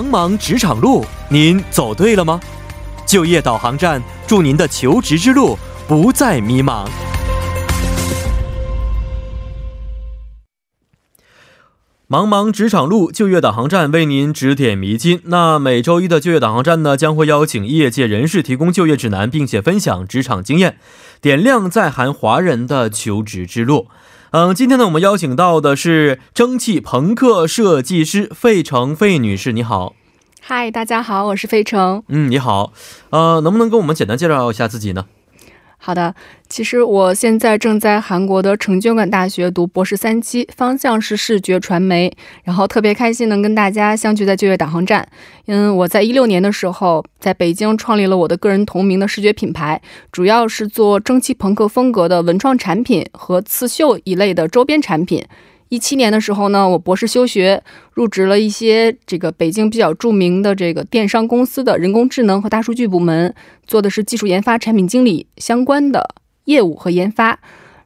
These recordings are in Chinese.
茫茫职场路，您走对了吗？就业导航站，祝您的求职之路不再迷茫。茫茫职场路，就业导航站为您指点迷津。那每周一的就业导航站呢，将会邀请业界人士提供就业指南，并且分享职场经验，点亮在韩华人的求职之路。嗯，今天呢，我们邀请到的是蒸汽朋克设计师费城费女士，你好。嗨，大家好，我是费城。嗯，你好。呃，能不能跟我们简单介绍一下自己呢？好的，其实我现在正在韩国的成均馆大学读博士三期，方向是视觉传媒。然后特别开心能跟大家相聚在就业导航站。嗯，我在一六年的时候在北京创立了我的个人同名的视觉品牌，主要是做蒸汽朋克风格的文创产品和刺绣一类的周边产品。一七年的时候呢，我博士休学，入职了一些这个北京比较著名的这个电商公司的人工智能和大数据部门，做的是技术研发、产品经理相关的业务和研发。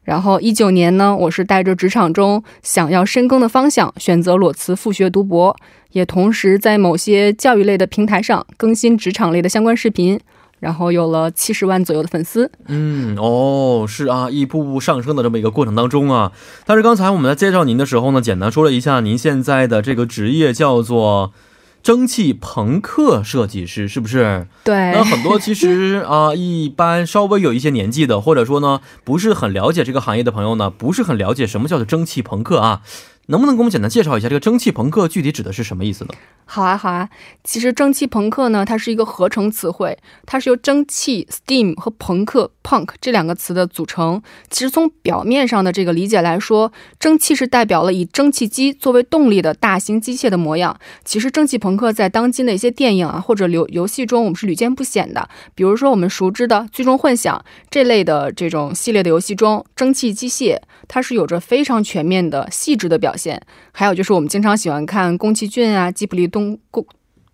然后一九年呢，我是带着职场中想要深耕的方向，选择裸辞复学读博，也同时在某些教育类的平台上更新职场类的相关视频。然后有了七十万左右的粉丝。嗯，哦，是啊，一步步上升的这么一个过程当中啊。但是刚才我们在介绍您的时候呢，简单说了一下您现在的这个职业叫做蒸汽朋克设计师，是不是？对。那很多其实啊，一般稍微有一些年纪的，或者说呢不是很了解这个行业的朋友呢，不是很了解什么叫做蒸汽朋克啊。能不能给我们简单介绍一下这个蒸汽朋克具体指的是什么意思呢？好啊，好啊。其实蒸汽朋克呢，它是一个合成词汇，它是由蒸汽 （steam） 和朋克 （punk） 这两个词的组成。其实从表面上的这个理解来说，蒸汽是代表了以蒸汽机作为动力的大型机械的模样。其实蒸汽朋克在当今的一些电影啊或者游游戏中，我们是屡见不鲜的。比如说我们熟知的《最终幻想》这类的这种系列的游戏中，蒸汽机械它是有着非常全面的细致的表现。还有就是我们经常喜欢看宫崎骏啊、吉卜力动动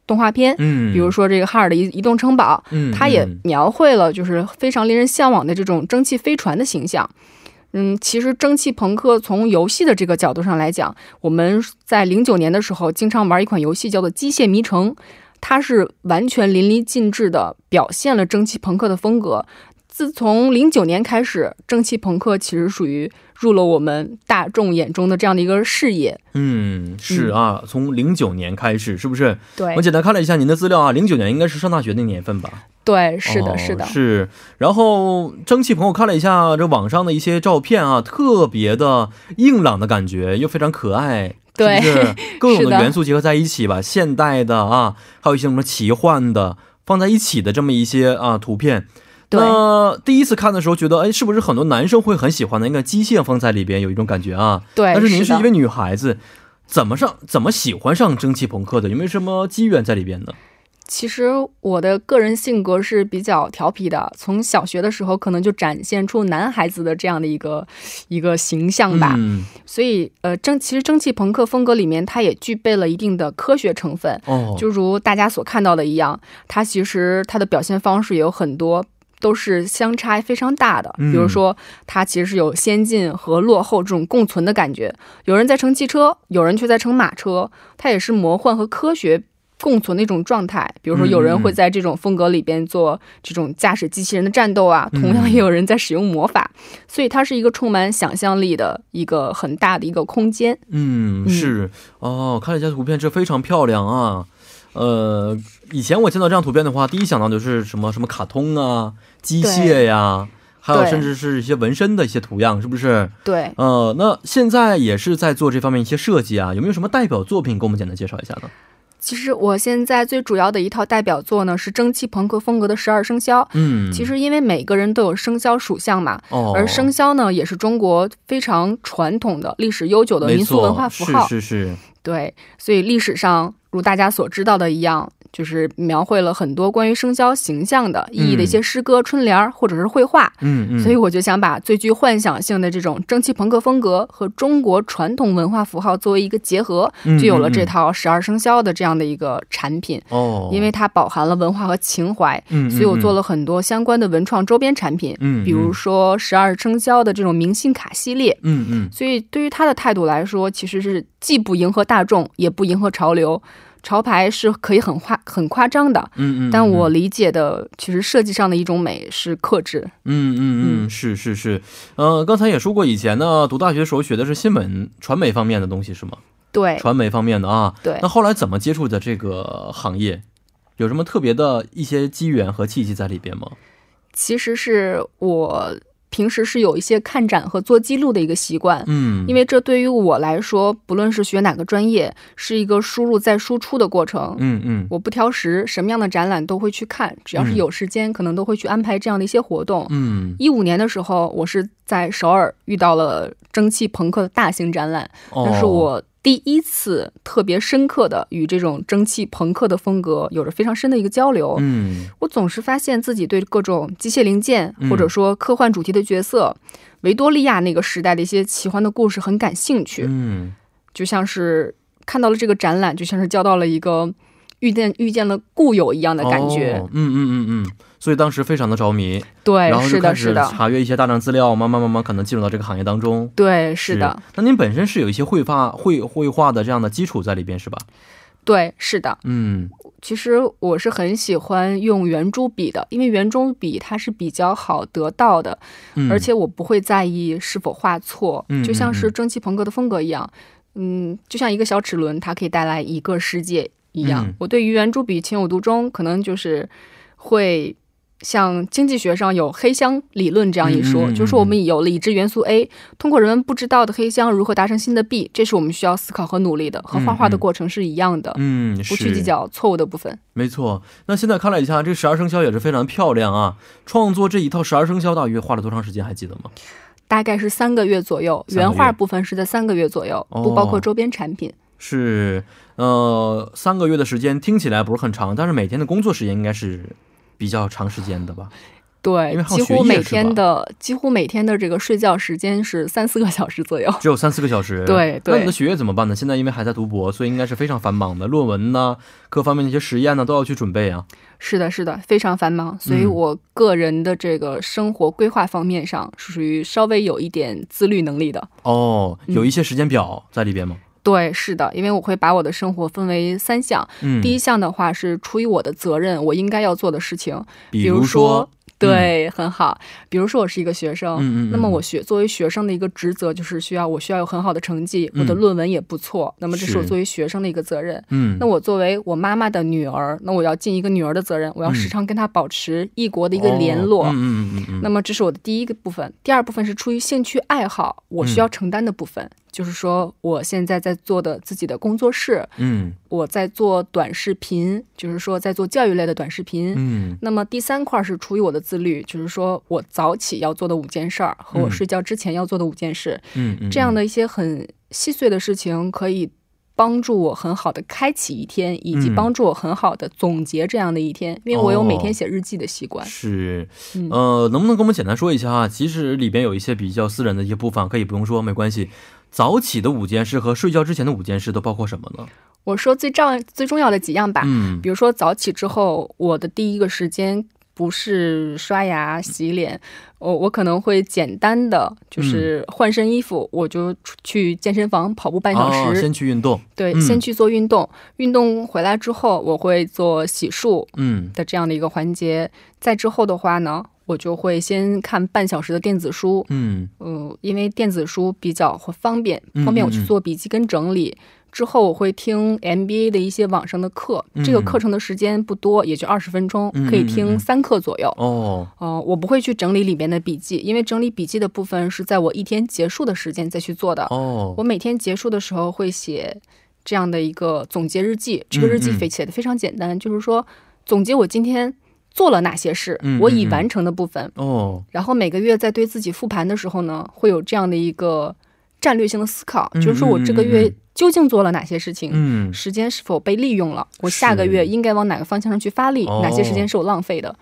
动画片，嗯，比如说这个哈尔的移移动城堡，嗯，它也描绘了就是非常令人向往的这种蒸汽飞船的形象。嗯，其实蒸汽朋克从游戏的这个角度上来讲，我们在零九年的时候经常玩一款游戏叫做《机械迷城》，它是完全淋漓尽致的表现了蒸汽朋克的风格。自从零九年开始，蒸汽朋克其实属于。入了我们大众眼中的这样的一个视野，嗯，是啊，从零九年开始，是不是？对，我简单看了一下您的资料啊，零九年应该是上大学那年份吧？对，是的，是的，是。然后蒸汽朋友看了一下这网上的一些照片啊，特别的硬朗的感觉，又非常可爱，对，是各种的元素结合在一起吧，现代的啊，还有一些什么奇幻的放在一起的这么一些啊图片。那第一次看的时候，觉得哎，是不是很多男生会很喜欢的？应该机械风在里边有一种感觉啊。对。但是您是一位女孩子，怎么上怎么喜欢上蒸汽朋克的？有没有什么机缘在里边呢？其实我的个人性格是比较调皮的，从小学的时候可能就展现出男孩子的这样的一个一个形象吧。嗯。所以呃，蒸其实蒸汽朋克风格里面，它也具备了一定的科学成分。哦。就如大家所看到的一样，它其实它的表现方式也有很多。都是相差非常大的，比如说，它其实是有先进和落后这种共存的感觉。有人在乘汽车，有人却在乘马车，它也是魔幻和科学共存的一种状态。比如说，有人会在这种风格里边做这种驾驶机器人的战斗啊，同样也有人在使用魔法，所以它是一个充满想象力的一个很大的一个空间。嗯，是哦，看了一下图片，这非常漂亮啊。呃，以前我见到这样图片的话，第一想到就是什么什么卡通啊。机械呀，还有甚至是一些纹身的一些图样，是不是？对，呃，那现在也是在做这方面一些设计啊，有没有什么代表作品，给我们简单介绍一下呢？其实我现在最主要的一套代表作呢，是蒸汽朋克风格的十二生肖。嗯，其实因为每个人都有生肖属相嘛，哦，而生肖呢，也是中国非常传统的、历史悠久的民俗文化符号。是是是。对，所以历史上如大家所知道的一样。就是描绘了很多关于生肖形象的意义的一些诗歌、春联或者是绘画。嗯嗯，所以我就想把最具幻想性的这种蒸汽朋克风格和中国传统文化符号作为一个结合，就有了这套十二生肖的这样的一个产品。哦，因为它饱含了文化和情怀，所以我做了很多相关的文创周边产品。嗯，比如说十二生肖的这种明信卡系列。嗯嗯，所以对于他的态度来说，其实是既不迎合大众，也不迎合潮流。潮牌是可以很夸很夸张的，嗯嗯，但我理解的其实设计上的一种美是克制。嗯嗯嗯，是是是，呃，刚才也说过，以前呢读大学时候学的是新闻传媒方面的东西是吗？对传媒方面的啊，对那。后来怎么接触的这个行业？有什么特别的一些机缘和契机在里边吗？其实是我平时是有一些看展和做记录的一个习惯，嗯，因为这对于我来说，不论是学哪个专业，是一个输入再输出的过程。嗯嗯。我不挑食，什么样的展览都会去看，只要是嗯。有时间，可能都会去安排这样的一些活动。嗯，一五年的时候，我是在首尔遇到了蒸汽朋克的大型展览，哦。那是我第一次特别深刻的与这种蒸汽朋克的风格有着非常深的一个交流。嗯。我总是发现自己对各种机械零件嗯。或者说科幻主题的角色、维多利亚那个时代的一些奇幻的故事很感兴趣，嗯。就像是看到了这个展览，就像是交到了一个遇见遇见了故友一样的感觉。哦嗯嗯嗯嗯，所以当时非常的着迷，对然，后就开始查阅一些大量资料，慢慢慢慢可能进入到这个行业当中。对，是的，。那您本身是有一些绘画绘绘画的这样的基础在里边是吧？对，是的。嗯其实我是很喜欢用圆珠笔的，因为圆珠笔它是比较好得到的，嗯，而且我不会在意是否画错，嗯就像是蒸汽朋克的风格一样，嗯，就像一个小齿轮，它可以带来一个世界一样。嗯我对于圆珠笔情有独钟，可能就是会。像经济学上有黑箱理论这样一说，嗯嗯嗯就是我们有了已知元素 A，通过人们不知道的黑箱如何达成新的 B，这是我们需要思考和努力的，和画画的过程是一样的，嗯，不去计较错误的部分。没错，那现在看了一下，这十二生肖也是非常漂亮啊。创作这一套十二生肖大约花了多长时间？还记得吗？大概是三个月左右，原画部分是在三个月左右，哦不包括周边产品。是，呃，三个月的时间听起来不是很长，但是每天的工作时间应该是比较长时间的吧？因为对，几乎每天的几乎每天的这个睡觉时间是三四个小时左右。只有三四个小时。对对那你的学业怎么办呢？现在因为还在读博，所以应该是非常繁忙的，论文呢，各方面的一些实验呢，都要去准备啊。是的，是的，非常繁忙，所以嗯我个人的这个生活规划方面上是属于稍微有一点自律能力的。哦，嗯有一些时间表在里边吗？对，是的，因为我会把我的生活分为三项。嗯，第一项的话是出于我的责任，我应该要做的事情，比如说，对，很好。比如说我是一个学生，嗯嗯嗯那么我学作为学生的一个职责就是需要我需要有很好的成绩，我的嗯论文也不错。那么这是我作为学生的一个责任。嗯，那我作为我妈妈的女儿，那我要尽一个女儿的责任，我要嗯时常跟她保持异国的一个联络。哦嗯嗯嗯嗯那么这是我的第一个部分，第二部分是出于兴趣爱好，我需要承担的部分，就是说我现在在做的自己的工作室，嗯我在做短视频，就是说在做教育类的短视频。嗯那么第三块是出于我的自律，就是说我早起要做的五件事儿和我嗯睡觉之前要做的五件事，嗯嗯，这样的一些很细碎的事情，可以帮助我很好的开启一天，以及嗯帮助我很好的总结这样的一天，因为我有每哦天写日记的习惯。是，嗯呃，能不能跟我们简单说一下啊？其实里边有一些比较私人的一些部分，可以不用说，没关系。早起的五件事和睡觉之前的五件事都包括什么呢？我说最重最重要的几样吧，嗯。比如说早起之后，我的第一个时间不是刷牙洗脸，我我可能会简单的就是换身衣服，我就去健身房跑步半小哦，时，先去运动。对，嗯。先去做运动，运动回来之后，我会做洗漱嗯。的这样的一个环节，再之后的话呢，我就会先看半小时的电子书，嗯呃，因为电子书比较方便，嗯方便我去做笔记跟整理。之后我会听 MBA 的一些网上的课，这个嗯课程的时间不多，也就二十分钟，可以听嗯三课左右。哦，哦、我不会去整理里面的笔记，因为整理笔记的部分是在我一天结束的时间再去做的。哦我，每天结束的时候会写这样的一个总结日记，这个日记写的非常简单，就是说总结我今天做了哪些事，我已完成的部分，哦，然后每个月在对自己复盘的时候呢，会有这样的一个战略性的思考，嗯就是说我这个月究竟做了哪些事情。嗯，时间是否被利用了？我下个月应该往哪个方向上去发力？哦哪些时间是我浪费的？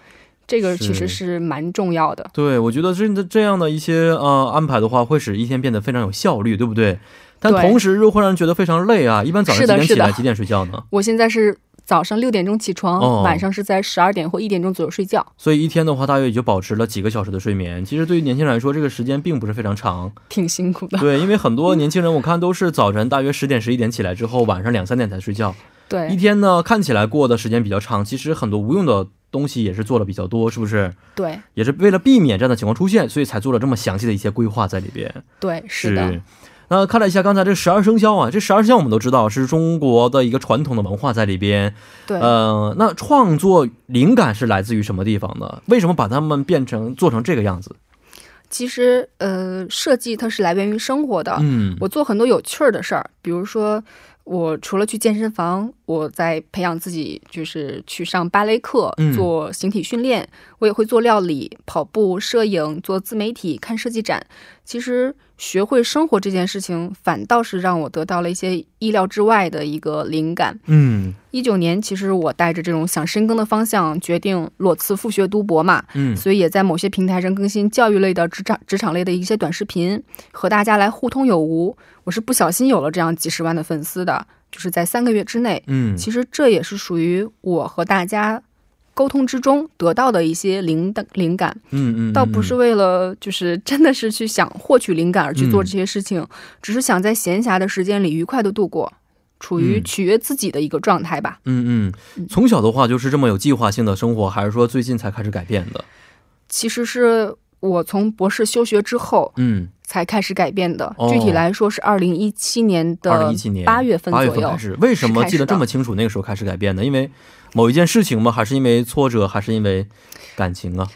这个其实是蛮重要的。对，我觉得真的这样的一些呃安排的话，会使一天变得非常有效率，对不对？但同时又会让人觉得非常累啊。一般早上几点起来，几点睡觉呢？我现在是早上六点钟起床，哦晚上是在十二点或一点钟左右睡觉。所以一天的话，大约也就保持了几个小时的睡眠。其实对于年轻人来说，这个时间并不是非常长。挺辛苦的。对，因为很多年轻人我看都是早晨大约十点十一点起来之后，晚上两三点才睡觉。对一天呢看起来过的时间比较长，其实很多无用的东西也是做了比较多，是不是？对也是为了避免这样的情况出现，所以才做了这么详细的一些规划在里边。对，是的。那看了一下刚才这十二生肖啊，这十二生肖我们都知道是中国的一个传统的文化在里边。对，呃，那创作灵感是来自于什么地方呢？为什么把它们变成做成这个样子？其实，呃，设计它是来源于生活的。嗯，我做很多有趣儿的事儿，比如说，我除了去健身房，我在培养自己，就是去上芭蕾课，做形体训练。我也会做料理、跑步、摄影、做自媒体、看设计展。其实。学会生活这件事情，反倒是让我得到了一些意料之外的一个灵感。嗯，一九年，其实我带着这种想深耕的方向，决定裸辞复学读博嘛。嗯，所以也在某些平台上更新教育类的职场职场类的一些短视频，和大家来互通有无。我是不小心有了这样几十万的粉丝的，就是在三个月之内。嗯，其实这也是属于我和大家。沟通之中得到的一些灵的灵感，嗯嗯，倒不是为了就是 真的是去想获取灵感而去做这些事情，只是想在闲暇的时间里愉快的度过，处于取悦自己的一个状态吧。嗯嗯，从小的话就是这么有计划性的生活，还是说最近才开始改变的？其实是我从博士休学之后，嗯。才开始改变的，具体来说是二零一七年的八月份左右。开始，为什么记得这么清楚？那个时候开始改变的，因为某一件事情吗？还是因为挫折？还是因为感情啊？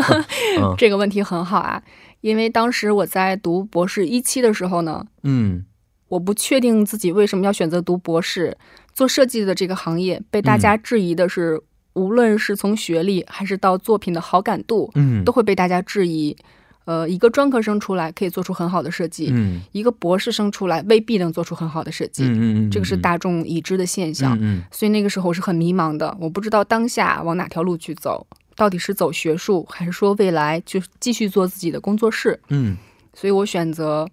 这个问题很好啊，因为当时我在读博士一期的时候呢，嗯，我不确定自己为什么要选择读博士，做设计的这个行业被大家质疑的是，无论是从学历还是到作品的好感度，嗯，都会被大家质疑。呃，一个专科生出来可以做出很好的设计，嗯，一个博士生出来未必能做出很好的设计，嗯嗯，这个是大众已知的现象，嗯，所以那个时候我是很迷茫的，我不知道当下往哪条路去走，到底是走学术，还是说未来就继续做自己的工作室，嗯，所以我选择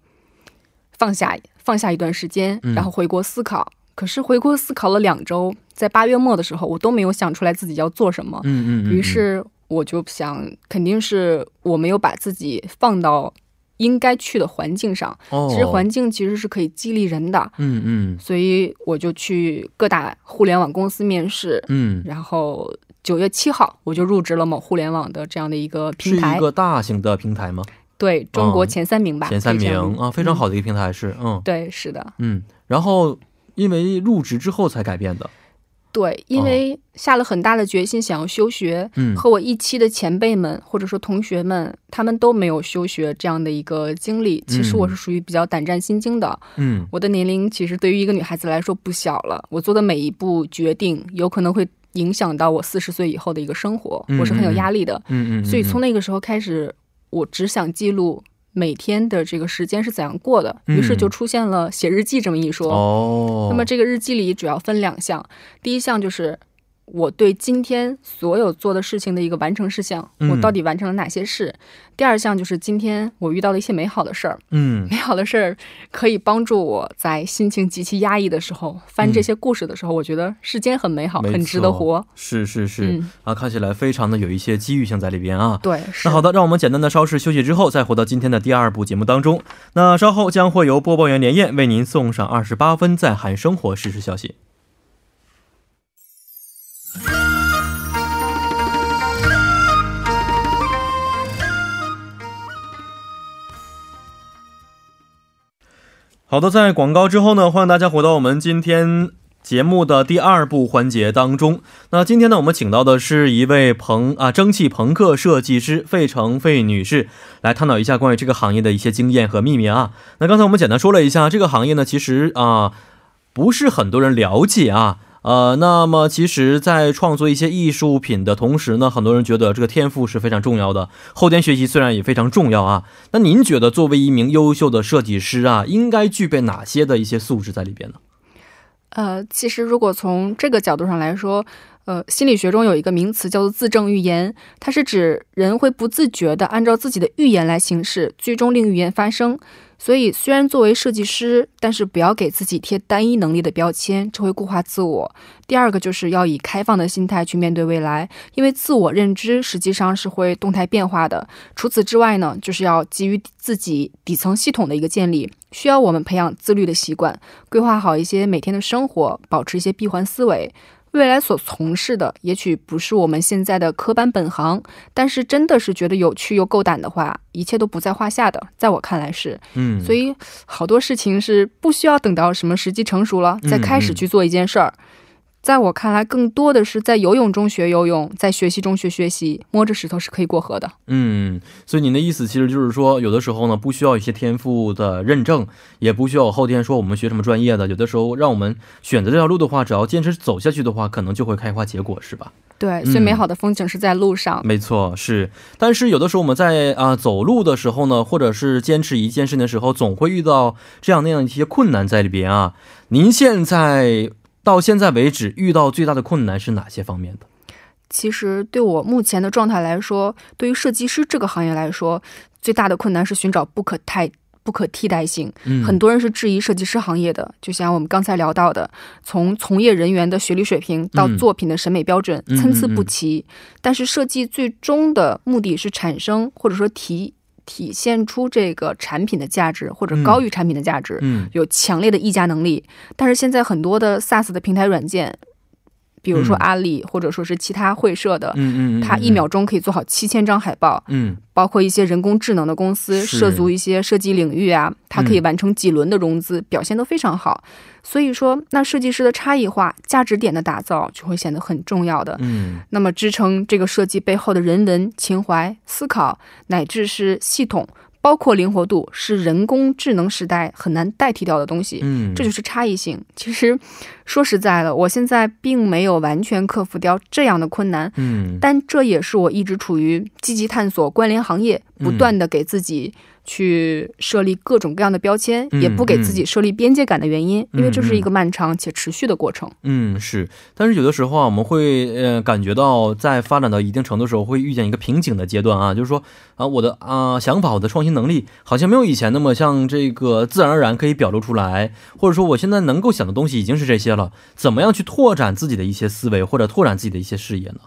放下放下一段时间，然后回国思考。可是回国思考了两周，在八月末的时候，我都没有想出来自己要做什么，嗯嗯，于是。我就想，肯定是我没有把自己放到应该去的环境上。哦，其实环境其实是可以激励人的。嗯嗯。所以我就去各大互联网公司面试。嗯。然后九月七号，我就入职了某互联网的这样的一个平台。是一个大型的平台吗？对中国前三名吧。前三名啊，非常好的一个平台是。嗯。对，是的。嗯。然后因为入职之后才改变的。对，因为下了很大的决心想要休学，嗯，和我一期的前辈们或者说同学们，他们都没有休学这样的一个经历。其实我是属于比较胆战心惊的，嗯，我的年龄其实对于一个女孩子来说不小了。我做的每一步决定，有可能会影响到我四十岁以后的一个生活，我是很有压力的，嗯嗯。所以从那个时候开始，我只想记录。每天的这个时间是怎样过的？于是就出现了写日记这么一说。哦，那么这个日记里主要分两项，第一项就是。我对今天所有做的事情的一个完成事项，我到底完成了哪些事？第二项就是今天我遇到了一些美好的事儿，嗯，美好的事儿可以帮助我在心情极其压抑的时候翻这些故事的时候，我觉得世间很美好，很值得活。是是是，啊，看起来非常的有一些机遇性在里边啊。对，那好的，让我们简单的稍事休息之后，再回到今天的第二部节目当中。那稍后将会由播报员连燕为您送上二十八分在韩生活实时消息。好的，在广告之后呢，欢迎大家回到我们今天节目的第二部环节当中。那今天呢，我们请到的是一位朋啊蒸汽朋克设计师费城费女士，来探讨一下关于这个行业的一些经验和秘密啊。那刚才我们简单说了一下这个行业呢，其实啊不是很多人了解啊。呃，那么其实，在创作一些艺术品的同时呢，很多人觉得这个天赋是非常重要的，后天学习虽然也非常重要啊。那您觉得，作为一名优秀的设计师啊，应该具备哪些的一些素质在里边呢？呃，其实如果从这个角度上来说，呃，心理学中有一个名词叫做自证预言，它是指人会不自觉地按照自己的预言来行事，最终令预言发生。所以，虽然作为设计师，但是不要给自己贴单一能力的标签，这会固化自我。第二个就是要以开放的心态去面对未来，因为自我认知实际上是会动态变化的。除此之外呢，就是要基于自己底层系统的一个建立，需要我们培养自律的习惯，规划好一些每天的生活，保持一些闭环思维。未来所从事的也许不是我们现在的科班本行，但是真的是觉得有趣又够胆的话，一切都不在话下的。在我看来是，嗯，所以好多事情是不需要等到什么时机成熟了再开始去做一件事儿。在我看来，更多的是在游泳中学游泳，在学习中学学习。摸着石头是可以过河的。嗯，所以您的意思其实就是说，有的时候呢，不需要一些天赋的认证，也不需要后天说我们学什么专业的。有的时候，让我们选择这条路的话，只要坚持走下去的话，可能就会开花结果，是吧？对，最美好的风景是在路上。没错，是。但是有的时候我们在啊走路的时候呢，或者是坚持一件事情的时候，总会遇到这样那样一些困难在里边啊。您现在？到现在为止，遇到最大的困难是哪些方面的？其实对我目前的状态来说，对于设计师这个行业来说，最大的困难是寻找不可太不可替代性。嗯，很多人是质疑设计师行业的，就像我们刚才聊到的，从从业人员的学历水平到作品的审美标准参差不齐。但是设计最终的目的是产生或者说提。体现出这个产品的价值，或者高于产品的价值，嗯，有强烈的溢价能力。但是现在很多的 SaaS 的平台软件。比如说阿里，或者说是其他会社的，嗯嗯，它一秒钟可以做好七千张海报，嗯，包括一些人工智能的公司涉足一些设计领域啊，它可以完成几轮的融资，表现都非常好。所以说，那设计师的差异化、价值点的打造就会显得很重要的。嗯，那么支撑这个设计背后的人文、情怀、思考，乃至是系统。包括灵活度是人工智能时代很难代替掉的东西，嗯，这就是差异性。其实说实在的，我现在并没有完全克服掉这样的困难，嗯，但这也是我一直处于积极探索关联行业，不断的给自己。去设立各种各样的标签，也不给自己设立边界感的原因，因为这是一个漫长且持续的过程。嗯，是。但是有的时候啊，我们会呃感觉到，在发展到一定程度的时候，会遇见一个瓶颈的阶段啊，就是说啊，我的啊想法，我的创新能力，好像没有以前那么像这个自然而然可以表露出来，或者说我现在能够想的东西已经是这些了，怎么样去拓展自己的一些思维，或者拓展自己的一些视野呢？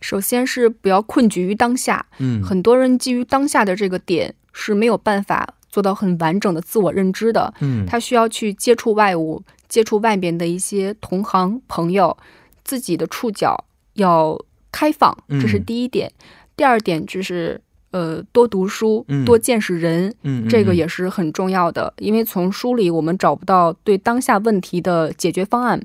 首先是不要困局于当下。嗯，很多人基于当下的这个点。是没有办法做到很完整的自我认知的，嗯，他需要去接触外物，接触外边的一些同行朋友，自己的触角要开放，这是第一点。第二点就是呃，多读书，多见识人，嗯，这个也是很重要的，因为从书里我们找不到对当下问题的解决方案，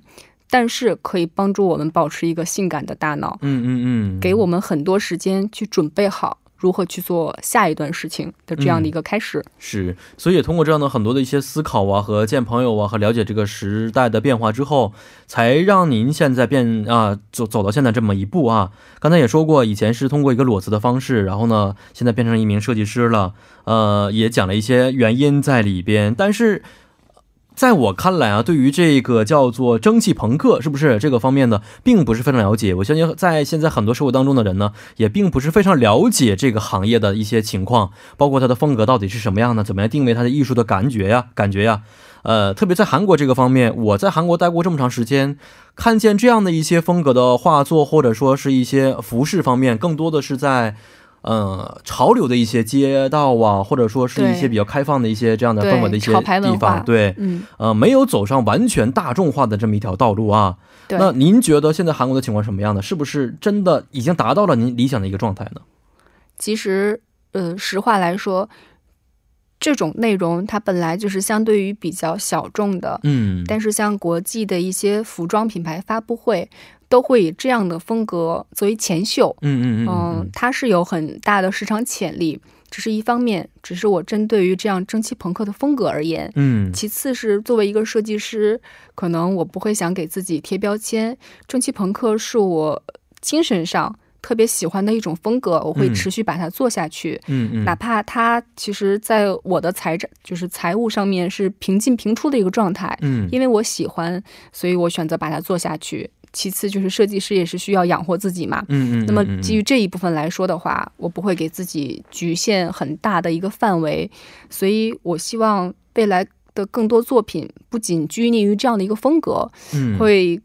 但是可以帮助我们保持一个性感的大脑，嗯嗯嗯，给我们很多时间去准备好。如何去做下一段事情的这样的一个开始是，所以也通过这样的很多的一些思考啊，和见朋友啊，和了解这个时代的变化之后，才让您现在变啊走走到现在这么一步啊。刚才也说过，以前是通过一个裸辞的方式，然后呢，现在变成一名设计师了。呃，也讲了一些原因在里边，但是。在我看来啊，对于这个叫做蒸汽朋克，是不是这个方面呢，并不是非常了解。我相信在现在很多社会当中的人呢，也并不是非常了解这个行业的一些情况，包括它的风格到底是什么样的，怎么样定位它的艺术的感觉呀，感觉呀。呃，特别在韩国这个方面，我在韩国待过这么长时间，看见这样的一些风格的画作，或者说是一些服饰方面，更多的是在。呃，潮流的一些街道啊，或者说是一些比较开放的一些这样的氛围的一些地方，对，嗯，呃，没有走上完全大众化的这么一条道路啊。那您觉得现在韩国的情况什么样的？是不是真的已经达到了您理想的一个状态呢？其实，呃，实话来说，这种内容它本来就是相对于比较小众的，嗯，但是像国际的一些服装品牌发布会。都会以这样的风格作为前秀，嗯嗯嗯，它是有很大的市场潜力，这是一方面。只是我针对于这样蒸汽朋克的风格而言，嗯，其次是作为一个设计师，可能我不会想给自己贴标签。蒸汽朋克是我精神上。特别喜欢的一种风格，我会持续把它做下去。嗯嗯，哪怕它其实在我的财政就是财务上面是平进平出的一个状态。嗯，因为我喜欢，所以我选择把它做下去。其次就是设计师也是需要养活自己嘛。嗯嗯。那么基于这一部分来说的话，我不会给自己局限很大的一个范围，所以我希望未来的更多作品不仅拘泥于这样的一个风格，嗯，会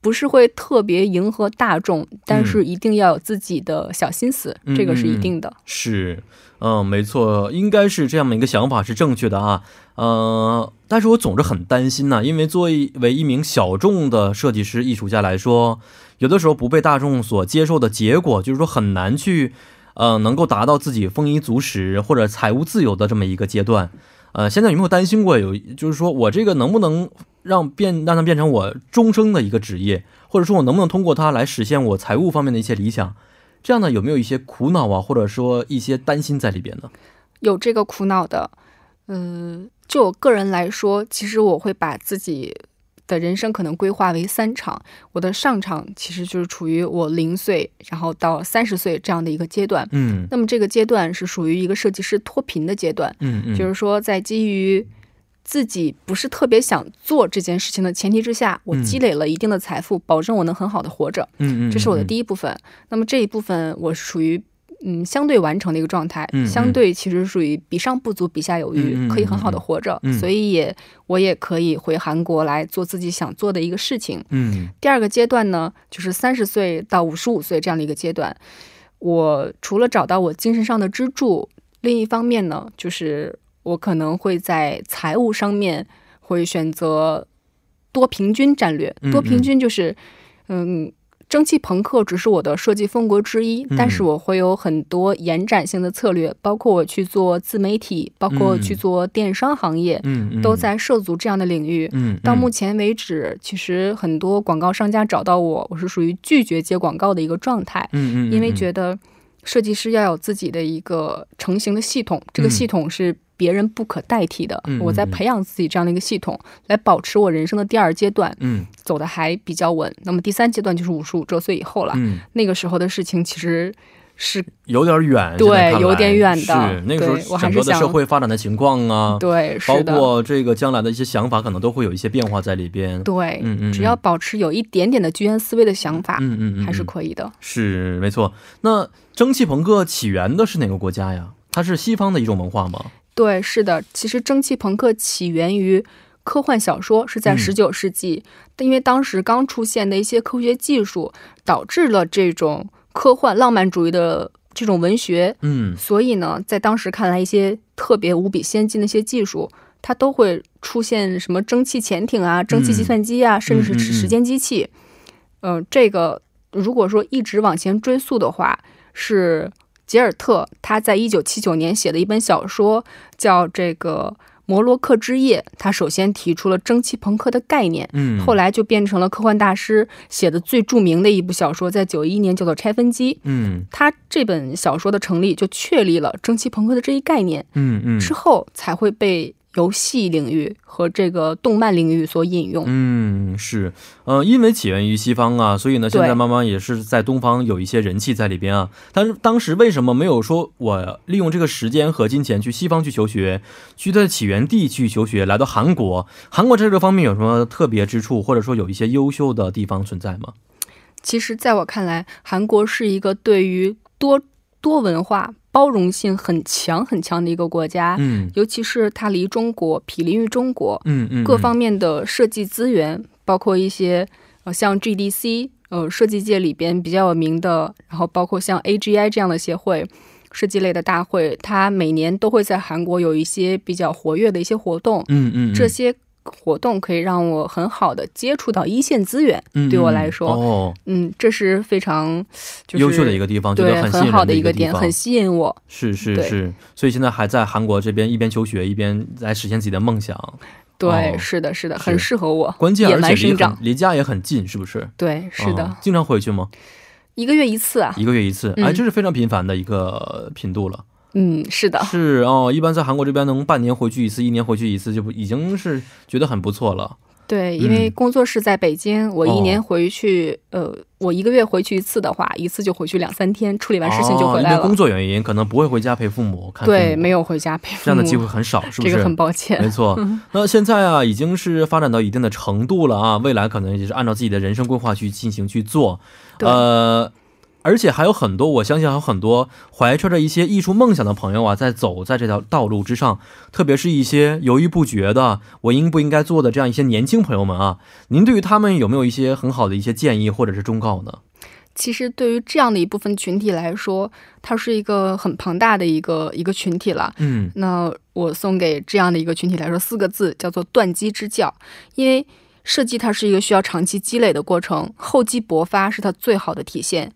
不是会特别迎合大众，但是一定要有自己的小心思，嗯这个是一定的。是，嗯，没错，应该是这样的一个想法是正确的啊。呃，但是我总是很担心呐、因为作为一名小众的设计师、艺术家来说，有的时候不被大众所接受的结果，就是说很难去，呃，能够达到自己丰衣足食或者财务自由的这么一个阶段。呃，现在有没有担心过有，就是说我这个能不能让变让它变成我终生的一个职业，或者说我能不能通过它来实现我财务方面的一些理想？这样呢，有没有一些苦恼啊，或者说一些担心在里边呢？有这个苦恼的，嗯、就我个人来说，其实我会把自己的人生可能规划为三场。我的上场其实就是处于我零岁，然后到三十岁这样的一个阶段。嗯那么这个阶段是属于一个设计师脱贫的阶段，嗯嗯，就是说在基于自己不是特别想做这件事情的前提之下，我嗯积累了一定的财富，保证我能很好的活着。嗯嗯，这是我的，第一部分。那么这一部分我是属于嗯相对完成的一个状态，相对其实属于比上不足，比下有余，可以很好的活着，嗯所以也我也可以回韩国来做自己想做的一个事情。嗯第二个阶段呢，就是三十岁到五十五岁这样的一个阶段。我除了找到我精神上的支柱，另一方面呢，就是我可能会在财务上面会选择多平均战略嗯。多平均就是，嗯。蒸汽朋克只是我的设计风格之一，嗯但是我会有很多延展性的策略，包括我去做自媒体，包括去做电商行业，都在涉足这样的领域。嗯，到目前为止，其实很多广告商家找到我，我是属于拒绝接广告的一个状态，嗯嗯，因为得觉得设计师要有自己的一个成型的系统，这个嗯系统是别人不可代替的。我在培养自己这样的一个系统，来保持我人生的第二阶段嗯走的还比较稳。那么第三阶段就是五十五周岁以后了，嗯，那个时候的事情其实是有点远，对有点远的是那个对时候整个的社会发展的情况啊，对，包。括这个将来的一些想法，可能都会有一些变化在里边。对，嗯嗯，只要保持有一点点的居安思危的想法，嗯嗯嗯，还是。可以的。是没错。那蒸汽朋克起源的是哪个国家呀？它是西方的一种文化吗？对，是的，其实蒸汽朋克起源于科幻小说，是在嗯十九世纪，因为当时刚出现的一些科学技术，导致了这种科幻浪漫主义的这种文学，嗯所以呢，在当时看来，一些特别无比先进的一些技术，它都会出现什么蒸汽潜艇啊、蒸汽计算机啊，甚至是时间机器。嗯、这个如果说一直往前追溯的话，是吉尔特他在一九七九年写的一本小说，叫这个。摩洛克之夜，他首先提出了蒸汽朋克的概念，嗯，后来就变成了科幻大师写的最著名的一部小说，在九一年叫做《拆分机》。嗯他这本小说的成立就确立了蒸汽朋克的这一概念，嗯嗯之后才会被游戏领域和这个动漫领域所引用。嗯，是，呃，因为起源于西方啊，所以呢，现在慢慢也是在东方有一些人气在里边啊。但是当时为什么没有说我利用这个时间和金钱去西方去求学，去它的起源地去求学，来到韩国？韩国在这个方面有什么特别之处，或者说有一些优秀的地方存在吗？其实，在我看来，韩国是一个对于多多文化包容性很强很强的一个国家，嗯。尤其是它离中国毗邻于中国，嗯嗯，各方面的设计资源，包括一些呃像 GDC 呃设计界里边比较有名的，然后包括像 AGI 这样的协会。设计类的大会，它每年都会在韩国有一些比较活跃的一些活动，嗯嗯嗯。这些活动可以让我很好的接触到一线资源，嗯对我来说，哦，嗯，这是非常就是优秀的一个地方，觉对很很好的一个点，很吸引我。是是是，所以现在还在韩国这边一边求学一边来实现自己的梦想。对，哦是的，是的，很适合我。关键野而且离离家也很近，是不是？对，是的，哦经常回去吗？一个月一次啊。一个月一次，嗯哎，这是非常频繁的一个频度了。嗯，是的，是哦，一般在韩国这边能半年回去一次，一年回去一次，就不已经是觉得很不错了。对，因为工作室在北京，我一年回去，呃，我一个月回去一次的话，一次就回去两三天，处理完事情就回来了。因为工作原因，可能不会回家陪父母看。对，没有回家陪父母，这样的机会很少，是不是？这个很抱歉。没错。那现在啊，已经是发展到一定的程度了啊，未来可能也是按照自己的人生规划去进行去做，呃。而且还有很多，我相信还有很多怀揣着一些艺术梦想的朋友啊，在走在这条道路之上。特别是一些犹豫不决的，我应不应该做的这样一些年轻朋友们啊，您对于他们有没有一些很好的一些建议或者是忠告呢？其实对于这样的一部分群体来说，它是一个很庞大的一个一个群体了。嗯，那我送给这样的一个群体来说四个字，叫做断机之教。因为设计它是一个需要长期积累的过程，厚积薄发是它最好的体现。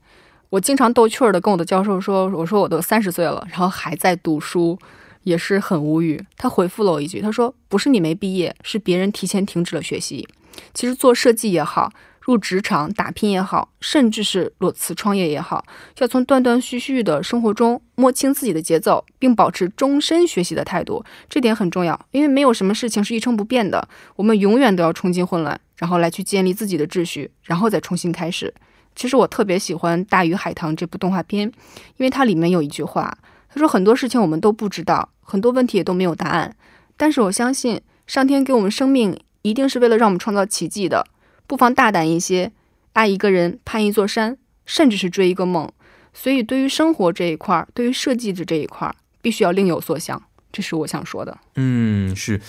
我经常逗趣儿的跟我的教授说：“我说我都三十岁了，然后还在读书，也是很无语。”他回复了我一句：“他说不是你没毕业，是别人提前停止了学习。其实做设计也好，入职场打拼也好，甚至是裸辞创业也好，要从断断续续的生活中摸清自己的节奏，并保持终身学习的态度，这点很重要。因为没有什么事情是一成不变的，我们永远都要冲进混乱，然后来去建立自己的秩序，然后再重新开始。”其实我特别喜欢《大鱼海棠》这部动画片，因为它里面有一句话，他说很多事情我们都不知道，很多问题也都没有答案，但是我相信上天给我们生命，一定是为了让我们创造奇迹的。不妨大胆一些，爱一个人，攀一座山，甚至是追一个梦。所以，对于生活这一块儿，对于设计的这一块儿，必须要另有所想。这是我想说的。嗯，是。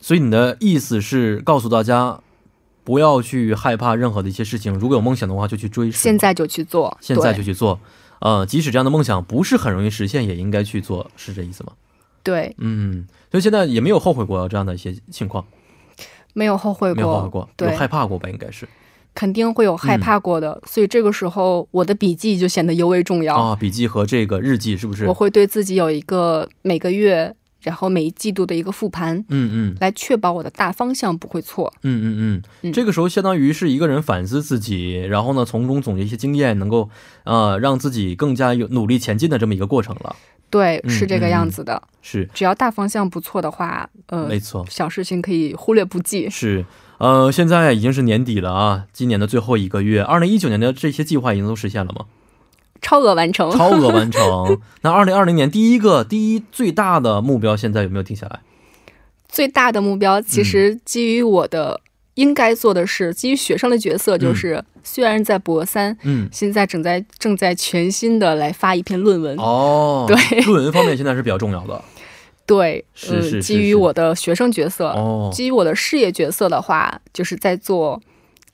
所以你的意思是告诉大家。不要去害怕任何的一些事情，如果有梦想的话，就去追。现在就去做，现在就去做。呃，即使这样的梦想不是很容易实现，也应该去做，是这意思吗？对，嗯，所以现在也没有后悔过这样的一些情况，没有后悔过，没有后悔过，有害怕过吧？应该是，肯定会有害怕过的。所以这个时候，我的笔记就显得尤为重要啊！笔记和这个日记是不是？我会对自己有一个每个月。然后每一季度的一个复盘，嗯嗯，来确保我的大方向不会错，嗯嗯嗯，这个时候相当于是一个人反思自己，然后呢从中总结一些经验，能够呃让自己更加有努力前进的这么一个过程了。对，是这个样子的。是，只要大方向不错的话，呃，没错，小事情可以忽略不计。是，呃，现在已经是年底了啊，今年的最后一个月，二零一九年的这些计划已经都实现了吗？超额完成，超额完成。那二零二零年第一个、第一最大的目标，现在有没有定下来？最大的目标，其实基于我的应该做的事，基于学生的角色，就是虽然在博三，嗯，现在正在正在全新的来发一篇论文。哦，对，论文方面现在是比较重要的。对，是是。基于我的学生角色，哦，基于我的事业角色的话，就是在做。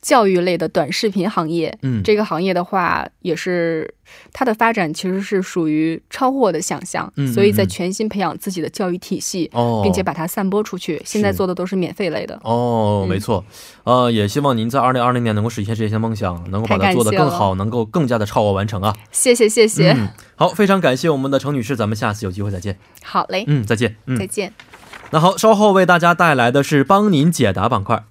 教育类的短视频行业，嗯，这个行业的话，也是它的发展其实是属于超乎我的想象，嗯，所以在全新培养自己的教育体系，哦，并且把它散播出去。现在做的都是免费类的，哦，没错，呃，也希望您在二零二零年能够实现这些梦想，能够把它做得更好，能够更加的超额完成啊！谢谢谢谢，好，非常感谢我们的程女士，咱们下次有机会再见。好嘞，嗯，再见，再见。那好，稍后为大家带来的是帮您解答板块。